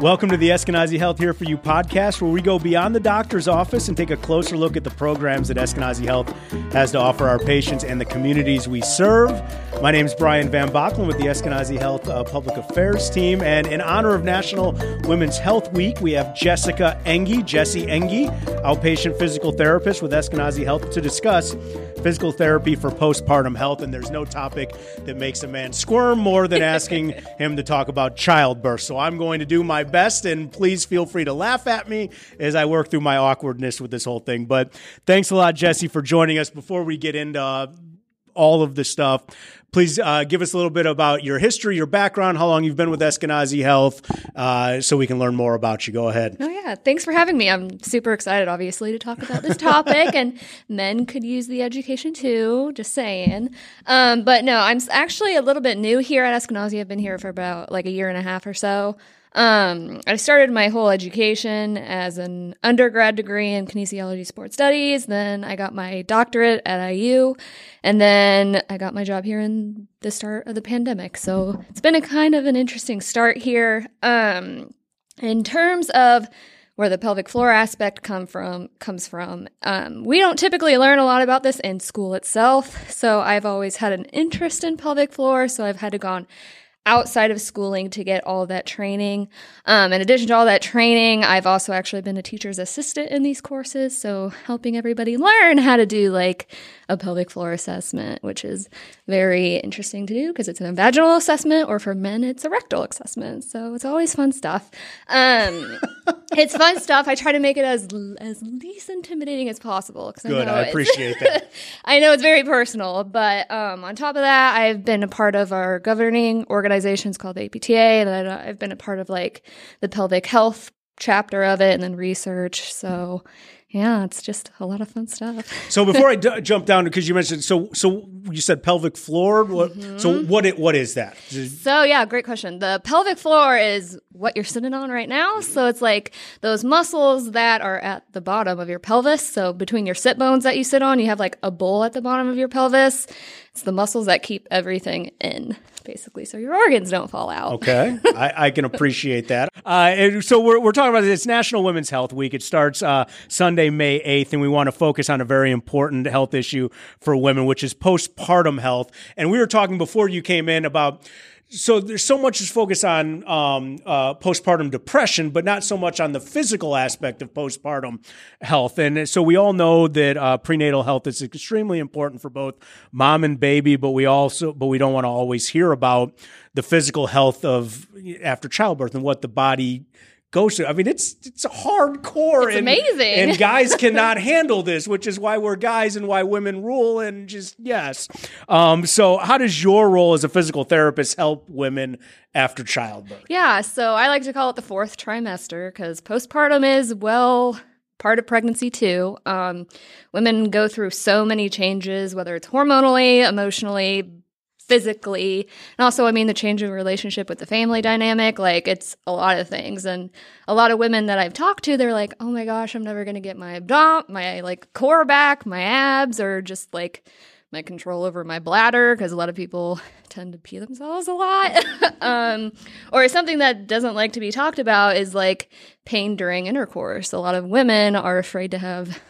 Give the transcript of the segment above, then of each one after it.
Welcome to the Eskenazi Health Here For You podcast, where we go beyond the doctor's office and take a closer look at the programs that Eskenazi Health has to offer our patients and the communities we serve. My name is Brian Van Bachlen with the Eskenazi Health uh, Public Affairs team. And in honor of National Women's Health Week, we have Jessica Enge, Jessie Enge, outpatient physical therapist with Eskenazi Health, to discuss physical therapy for postpartum health. And there's no topic that makes a man squirm more than asking him to talk about childbirth. So I'm going to do my best, and please feel free to laugh at me as I work through my awkwardness with this whole thing. But thanks a lot, Jesse, for joining us. Before we get into uh, all of the stuff, please uh, give us a little bit about your history, your background, how long you've been with Eskenazi Health, uh, so we can learn more about you. Go ahead. Oh, yeah. Thanks for having me. I'm super excited, obviously, to talk about this topic. and men could use the education too, just saying. Um, but no, I'm actually a little bit new here at Eskenazi. I've been here for about like a year and a half or so. Um, I started my whole education as an undergrad degree in kinesiology sports studies. Then I got my doctorate at IU. And then I got my job here in the start of the pandemic. So it's been a kind of an interesting start here. Um, in terms of where the pelvic floor aspect come from comes from. Um, we don't typically learn a lot about this in school itself, so I've always had an interest in pelvic floor. So I've had to go outside of schooling to get all that training. Um, in addition to all that training, I've also actually been a teacher's assistant in these courses, so helping everybody learn how to do like a pelvic floor assessment, which is very interesting to do because it's an vaginal assessment, or for men, it's a rectal assessment. So it's always fun stuff. Um, it's fun stuff. I try to make it as as least intimidating as possible. Good, I, I appreciate that. I know it's very personal, but um, on top of that, I've been a part of our governing organizations called APTA, and I've been a part of like the pelvic health chapter of it, and then research. So yeah, it's just a lot of fun stuff. so before I d- jump down, because you mentioned, so so you said pelvic floor. What, mm-hmm. So what it, what is that? So yeah, great question. The pelvic floor is what you're sitting on right now. So it's like those muscles that are at the bottom of your pelvis. So between your sit bones that you sit on, you have like a bowl at the bottom of your pelvis. It's the muscles that keep everything in basically, so your organs don't fall out. Okay, I, I, can appreciate that. Uh, so we're, we're talking about this National Women's Health Week. It starts uh, Sunday, May 8th, and we want to focus on a very important health issue for women, which is postpartum health. And we were talking before you came in about so there's so much is focused on um, uh, postpartum depression, but not so much on the physical aspect of postpartum health. And so we all know that uh, prenatal health is extremely important for both mom and baby, but we also but we don't want to always hear about the physical health of after childbirth and what the body goes to. I mean, it's it's hardcore. It's and, amazing. And guys cannot handle this, which is why we're guys and why women rule. And just yes. Um, so, how does your role as a physical therapist help women after childbirth? Yeah. So I like to call it the fourth trimester because postpartum is well part of pregnancy too. Um, women go through so many changes, whether it's hormonally, emotionally, physically. And also, I mean, the change of relationship with the family dynamic, like it's a lot of things. And a lot of women that I've talked to, they're like, oh my gosh, I'm never going to get my abdom, my like core back, my abs, or just like my control over my bladder, because a lot of people tend to pee themselves a lot. um, or something that doesn't like to be talked about is like pain during intercourse. A lot of women are afraid to have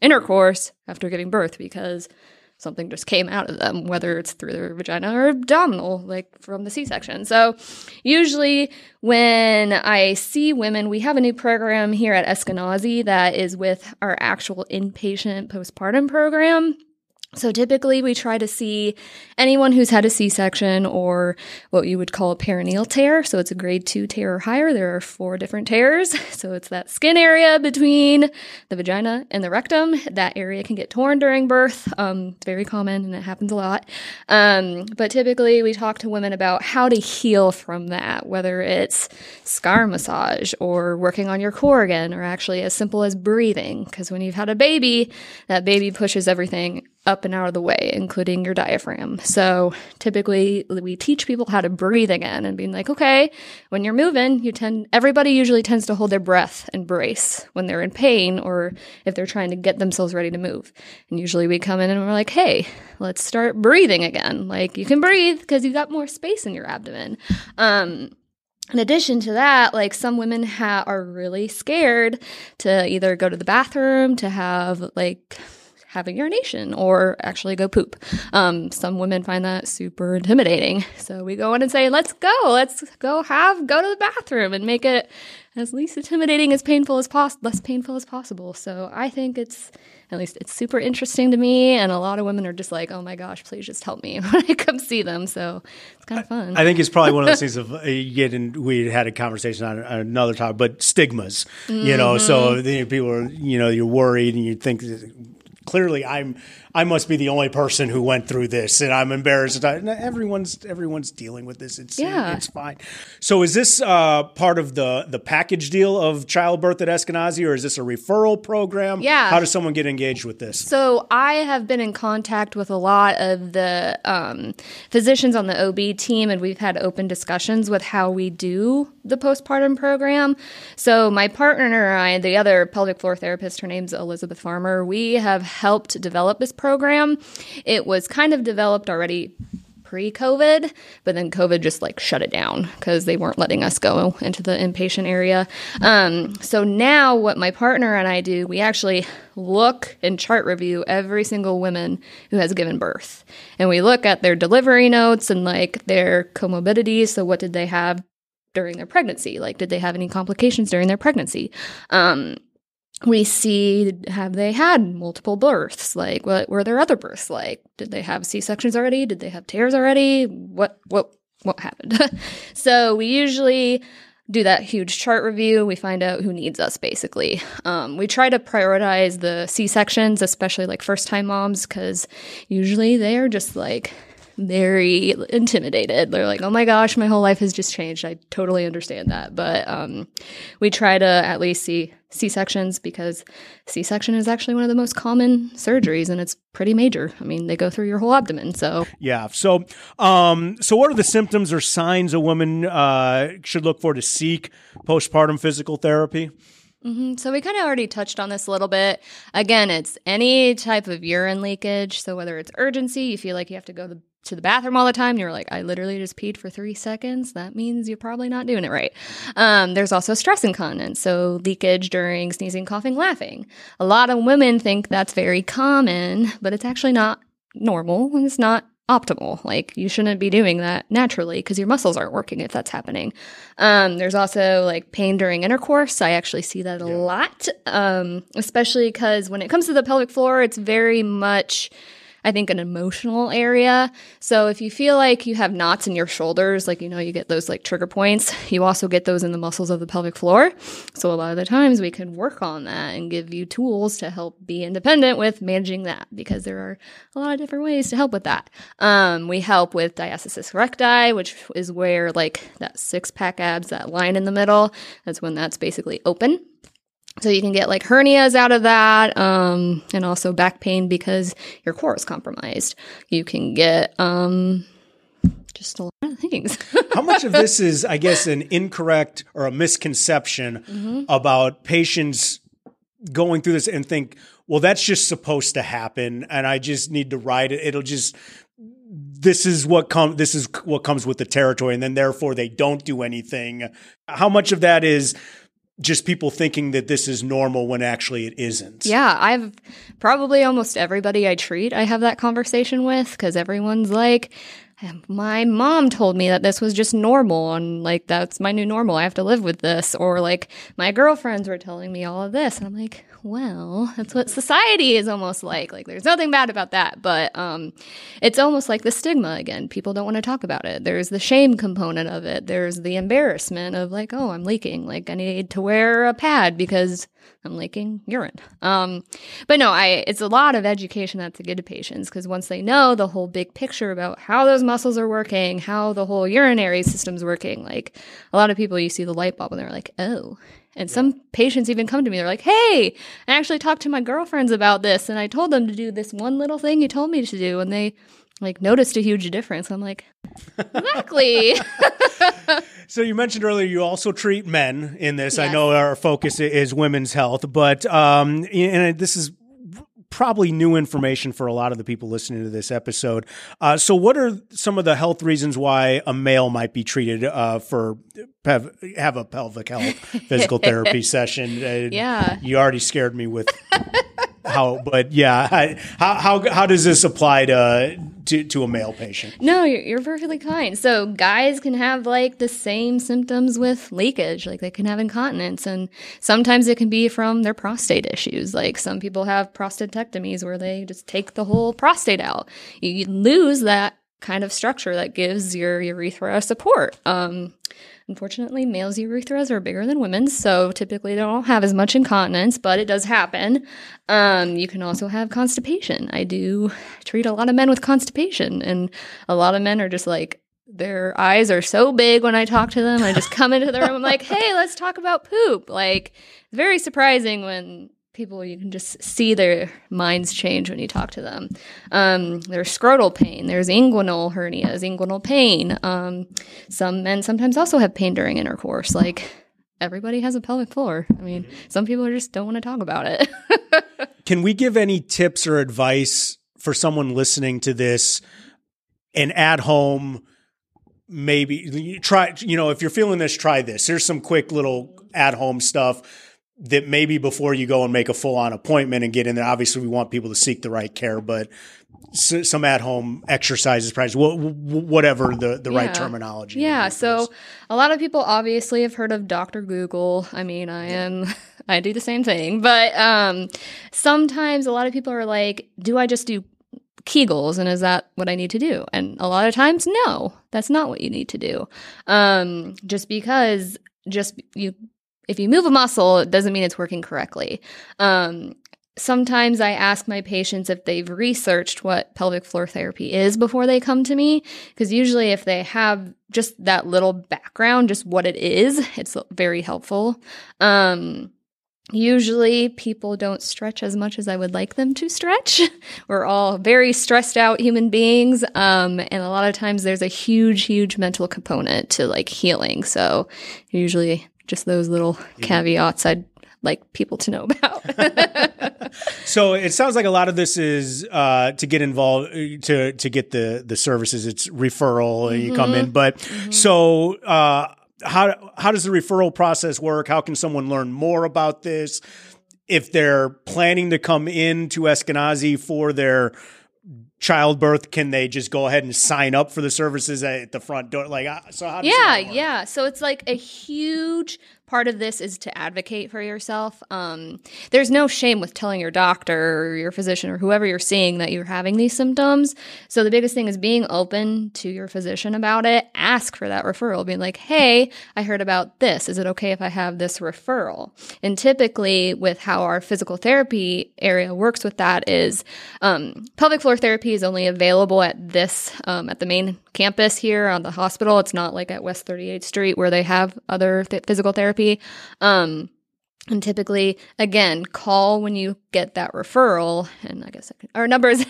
intercourse after giving birth because something just came out of them, whether it's through their vagina or abdominal, like from the C section. So, usually when I see women, we have a new program here at Eskenazi that is with our actual inpatient postpartum program. So typically we try to see anyone who's had a C-section or what you would call a perineal tear. So it's a grade two tear or higher. There are four different tears. So it's that skin area between the vagina and the rectum. That area can get torn during birth. Um, it's very common and it happens a lot. Um, but typically we talk to women about how to heal from that, whether it's scar massage or working on your core again, or actually as simple as breathing. Because when you've had a baby, that baby pushes everything up and out of the way, including your diaphragm. So typically we teach people how to breathe again and being like, okay, when you're moving, you tend, everybody usually tends to hold their breath and brace when they're in pain or if they're trying to get themselves ready to move. And usually we come in and we're like, hey, let's start breathing again. Like you can breathe because you got more space in your abdomen. Um, in addition to that, like some women ha- are really scared to either go to the bathroom, to have like have a urination or actually go poop. Um, some women find that super intimidating. So we go in and say, let's go, let's go have, go to the bathroom and make it as least intimidating as painful as possible, less painful as possible. So I think it's, at least it's super interesting to me. And a lot of women are just like, oh my gosh, please just help me when I come see them. So it's kind of fun. I think it's probably one of those things of uh, you we had a conversation on another topic, but stigmas, mm-hmm. you know, so mm-hmm. people are, you know, you're worried and you think clearly I'm I must be the only person who went through this, and I'm embarrassed. Everyone's everyone's dealing with this. It's yeah. it's fine. So is this uh, part of the the package deal of childbirth at Eskenazi, or is this a referral program? Yeah. How does someone get engaged with this? So I have been in contact with a lot of the um, physicians on the OB team, and we've had open discussions with how we do the postpartum program. So my partner and I, the other pelvic floor therapist, her name's Elizabeth Farmer, we have helped develop this program. It was kind of developed already pre COVID, but then COVID just like shut it down because they weren't letting us go into the inpatient area. Um, so now, what my partner and I do, we actually look and chart review every single woman who has given birth. And we look at their delivery notes and like their comorbidities. So, what did they have? During their pregnancy, like, did they have any complications during their pregnancy? Um, we see have they had multiple births? Like what were their other births? Like did they have c-sections already? Did they have tears already? What what what happened? So we usually do that huge chart review. We find out who needs us basically. Um, we try to prioritize the c-sections especially like first time moms because usually they are just like very intimidated. They're like, "Oh my gosh, my whole life has just changed." I totally understand that, but um, we try to at least see C sections because C section is actually one of the most common surgeries, and it's pretty major. I mean, they go through your whole abdomen. So yeah. So um, so what are the symptoms or signs a woman uh, should look for to seek postpartum physical therapy? Mm-hmm. So we kind of already touched on this a little bit. Again, it's any type of urine leakage. So whether it's urgency, you feel like you have to go to to the bathroom all the time you're like, I literally just peed for three seconds, that means you're probably not doing it right. Um, there's also stress incontinence, so leakage during sneezing, coughing, laughing. A lot of women think that's very common, but it's actually not normal. and It's not optimal. Like you shouldn't be doing that naturally because your muscles aren't working if that's happening. Um, there's also like pain during intercourse. I actually see that a yeah. lot, um, especially because when it comes to the pelvic floor, it's very much I think, an emotional area. So if you feel like you have knots in your shoulders, like, you know, you get those like trigger points, you also get those in the muscles of the pelvic floor. So a lot of the times we can work on that and give you tools to help be independent with managing that because there are a lot of different ways to help with that. Um, we help with diastasis recti, which is where like that six pack abs, that line in the middle, that's when that's basically open. So you can get like hernias out of that, um, and also back pain because your core is compromised. You can get um, just a lot of things. How much of this is, I guess, an incorrect or a misconception mm-hmm. about patients going through this and think, well, that's just supposed to happen, and I just need to ride it. It'll just this is what come this is what comes with the territory and then therefore they don't do anything how much of that is just people thinking that this is normal when actually it isn't. Yeah, I've probably almost everybody I treat, I have that conversation with because everyone's like, my mom told me that this was just normal and like that's my new normal. I have to live with this. Or like my girlfriends were telling me all of this. And I'm like, well, that's what society is almost like. Like there's nothing bad about that, but um it's almost like the stigma again. People don't want to talk about it. There's the shame component of it. There's the embarrassment of like, oh, I'm leaking. Like I need to wear a pad because I'm leaking urine. Um, but no, I it's a lot of education that's to give to patients because once they know the whole big picture about how those muscles are working, how the whole urinary system's working, like a lot of people you see the light bulb and they're like, oh. And some patients even come to me, they're like, hey, I actually talked to my girlfriends about this and I told them to do this one little thing you told me to do and they like noticed a huge difference. I'm like, exactly. so you mentioned earlier you also treat men in this. Yes. I know our focus is women's health, but um, and this is probably new information for a lot of the people listening to this episode. Uh, so, what are some of the health reasons why a male might be treated uh, for have, have a pelvic health physical therapy session? Uh, yeah, you already scared me with how, but yeah, how, how how does this apply to to, to a male patient? No, you're, you're perfectly kind. So guys can have like the same symptoms with leakage, like they can have incontinence, and sometimes it can be from their prostate issues. Like some people have prostatectomies where they just take the whole prostate out. You lose that kind of structure that gives your urethra support. Um, Unfortunately, males' urethras are bigger than women's, so typically they don't have as much incontinence, but it does happen. Um, you can also have constipation. I do treat a lot of men with constipation, and a lot of men are just like, their eyes are so big when I talk to them. I just come into the room, I'm like, hey, let's talk about poop. Like, very surprising when people you can just see their minds change when you talk to them. Um, there's scrotal pain. There's inguinal hernias, inguinal pain. Um, some men sometimes also have pain during intercourse. Like everybody has a pelvic floor. I mean, some people just don't want to talk about it. can we give any tips or advice for someone listening to this and at home? Maybe try, you know, if you're feeling this, try this. Here's some quick little at home stuff that maybe before you go and make a full on appointment and get in there, obviously we want people to seek the right care, but some at home exercises, practice, whatever the, the yeah. right terminology. Yeah. So a lot of people obviously have heard of Dr. Google. I mean, I am, I do the same thing, but um, sometimes a lot of people are like, do I just do Kegels and is that what I need to do? And a lot of times, no, that's not what you need to do. Um, just because just you if you move a muscle, it doesn't mean it's working correctly. Um, sometimes I ask my patients if they've researched what pelvic floor therapy is before they come to me. Because usually, if they have just that little background, just what it is, it's very helpful. Um, usually, people don't stretch as much as I would like them to stretch. We're all very stressed out human beings. Um, and a lot of times, there's a huge, huge mental component to like healing. So, usually, just those little caveats I'd like people to know about. so it sounds like a lot of this is uh, to get involved to to get the the services. It's referral. Mm-hmm. You come in, but mm-hmm. so. Uh, how how does the referral process work? How can someone learn more about this? If they're planning to come into Eskenazi for their childbirth can they just go ahead and sign up for the services at the front door? Like so how yeah yeah. So it's like a huge part of this is to advocate for yourself. Um, there's no shame with telling your doctor or your physician or whoever you're seeing that you're having these symptoms. So the biggest thing is being open to your physician about it. Ask for that referral, being like, hey, I heard about this. Is it okay if I have this referral? And typically, with how our physical therapy area works with that, is um, pelvic floor therapy is only available at this, um, at the main campus here on the hospital. It's not like at West 38th Street where they have other th- physical therapy. Um, and typically, again, call when you get that referral. And I guess I can, our number is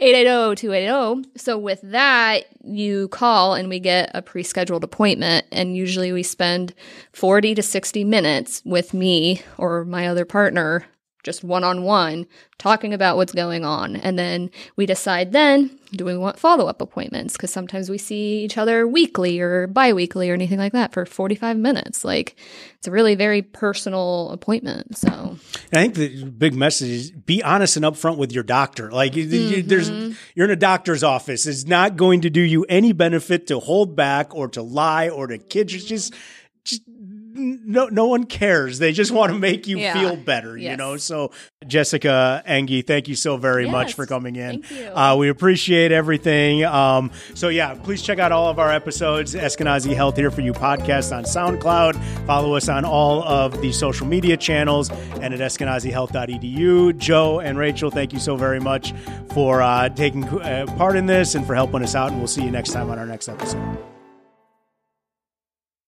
880-280. So with that, you call and we get a pre-scheduled appointment. And usually we spend 40 to 60 minutes with me or my other partner just one on one, talking about what's going on. And then we decide then, do we want follow up appointments? Because sometimes we see each other weekly or bi weekly or anything like that for 45 minutes. Like it's a really very personal appointment. So I think the big message is be honest and upfront with your doctor. Like mm-hmm. there's, you're in a doctor's office. It's not going to do you any benefit to hold back or to lie or to kid. Just, just no no one cares. They just want to make you yeah. feel better, yes. you know. So Jessica Enge, thank you so very yes. much for coming in. Uh, we appreciate everything. Um, so yeah, please check out all of our episodes. Eskenazi Health here for you podcast on SoundCloud. Follow us on all of the social media channels and at eskenazihealth.edu. Joe and Rachel, thank you so very much for uh, taking uh, part in this and for helping us out. And we'll see you next time on our next episode.